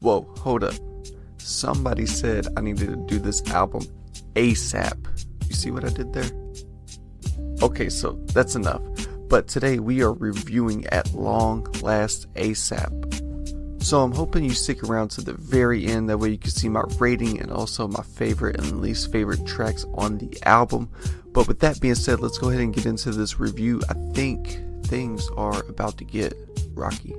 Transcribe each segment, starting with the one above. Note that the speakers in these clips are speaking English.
Whoa, hold up. Somebody said I needed to do this album ASAP. You see what I did there? Okay, so that's enough. But today we are reviewing At Long Last ASAP. So I'm hoping you stick around to the very end. That way you can see my rating and also my favorite and least favorite tracks on the album. But with that being said, let's go ahead and get into this review. I think things are about to get rocky.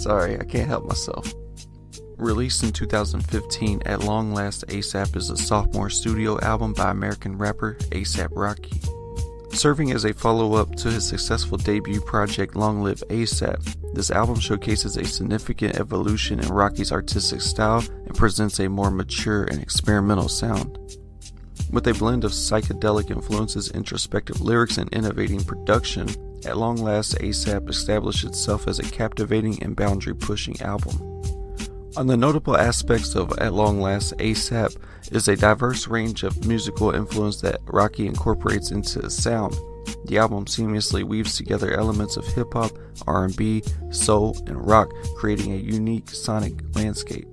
Sorry, I can't help myself. Released in 2015, At Long Last ASAP is a sophomore studio album by American rapper ASAP Rocky. Serving as a follow up to his successful debut project Long Live ASAP, this album showcases a significant evolution in Rocky's artistic style and presents a more mature and experimental sound. With a blend of psychedelic influences, introspective lyrics, and innovating production, At Long Last ASAP established itself as a captivating and boundary pushing album. On the notable aspects of At Long Last ASAP is a diverse range of musical influence that Rocky incorporates into his sound. The album seamlessly weaves together elements of hip hop, R&B, soul, and rock, creating a unique sonic landscape.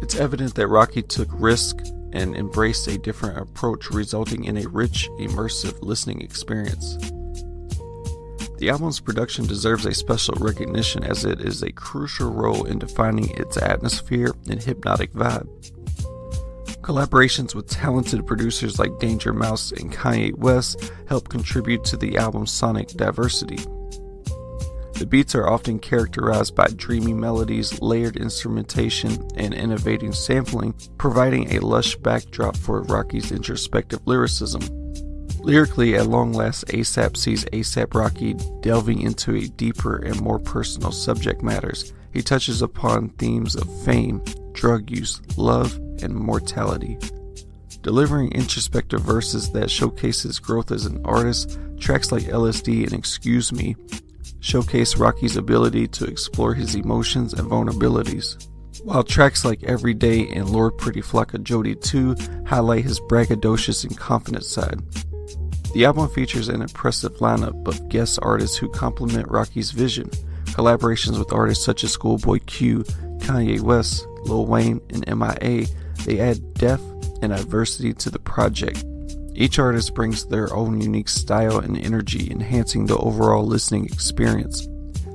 It's evident that Rocky took risk and embraced a different approach, resulting in a rich, immersive listening experience. The album's production deserves a special recognition as it is a crucial role in defining its atmosphere and hypnotic vibe. Collaborations with talented producers like Danger Mouse and Kanye West help contribute to the album's sonic diversity. The beats are often characterized by dreamy melodies, layered instrumentation, and innovating sampling, providing a lush backdrop for Rocky's introspective lyricism. Lyrically, at long last, ASAP sees ASAP Rocky delving into a deeper and more personal subject matters. He touches upon themes of fame, drug use, love, and mortality. Delivering introspective verses that showcase his growth as an artist, tracks like LSD and Excuse Me showcase Rocky's ability to explore his emotions and vulnerabilities. While tracks like Everyday and Lord Pretty Flacko Jodye 2 highlight his braggadocious and confident side. The album features an impressive lineup of guest artists who complement Rocky's vision. Collaborations with artists such as Schoolboy Q, Kanye West, Lil Wayne, and MIA, they add depth and diversity to the project. Each artist brings their own unique style and energy, enhancing the overall listening experience.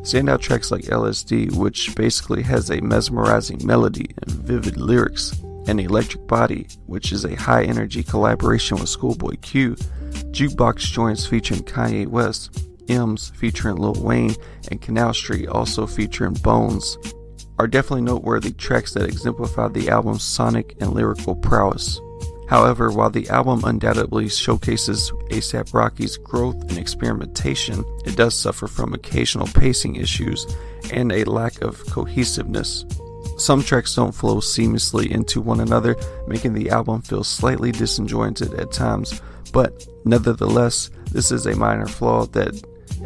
Standout tracks like LSD, which basically has a mesmerizing melody and vivid lyrics, and Electric Body, which is a high energy collaboration with Schoolboy Q, Jukebox joints featuring Kanye West, M's featuring Lil Wayne, and Canal Street also featuring Bones, are definitely noteworthy tracks that exemplify the album's sonic and lyrical prowess. However, while the album undoubtedly showcases ASAP Rocky's growth and experimentation, it does suffer from occasional pacing issues and a lack of cohesiveness. Some tracks don't flow seamlessly into one another, making the album feel slightly disjointed at times, but nevertheless, this is a minor flaw that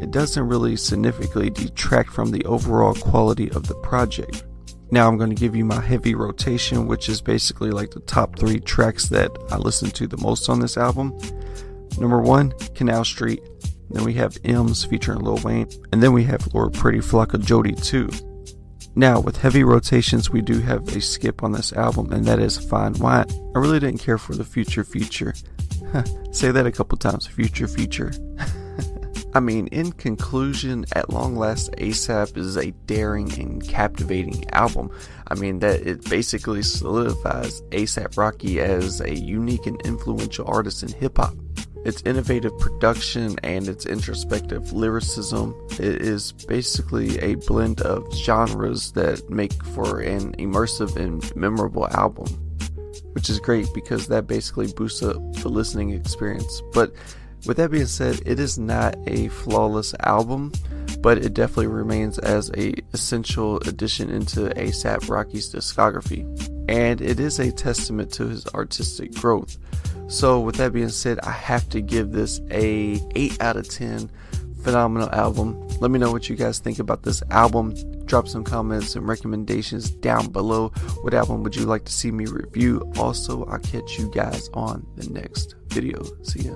it doesn't really significantly detract from the overall quality of the project. Now I'm going to give you my heavy rotation, which is basically like the top three tracks that I listen to the most on this album. Number one, Canal Street. Then we have M's featuring Lil Wayne. And then we have Lord Pretty Flacko Jodye 2. Now, with heavy rotations, we do have a skip on this album, and that is Fine Whine. I really didn't care for the future feature. Say that a couple times future feature. I mean, in conclusion, At Long Last ASAP is a daring and captivating album. I mean, that it basically solidifies ASAP Rocky as a unique and influential artist in hip hop. Its innovative production and its introspective lyricism it is basically a blend of genres that make for an immersive and memorable album which is great because that basically boosts up the listening experience. But with that being said, it is not a flawless album, but it definitely remains as a essential addition into ASAP Rocky's discography, and it is a testament to his artistic growth. So, with that being said, I have to give this a 8 out of 10 phenomenal album. Let me know what you guys think about this album. Drop some comments and recommendations down below. What album would you like to see me review? Also, I'll catch you guys on the next video. See ya.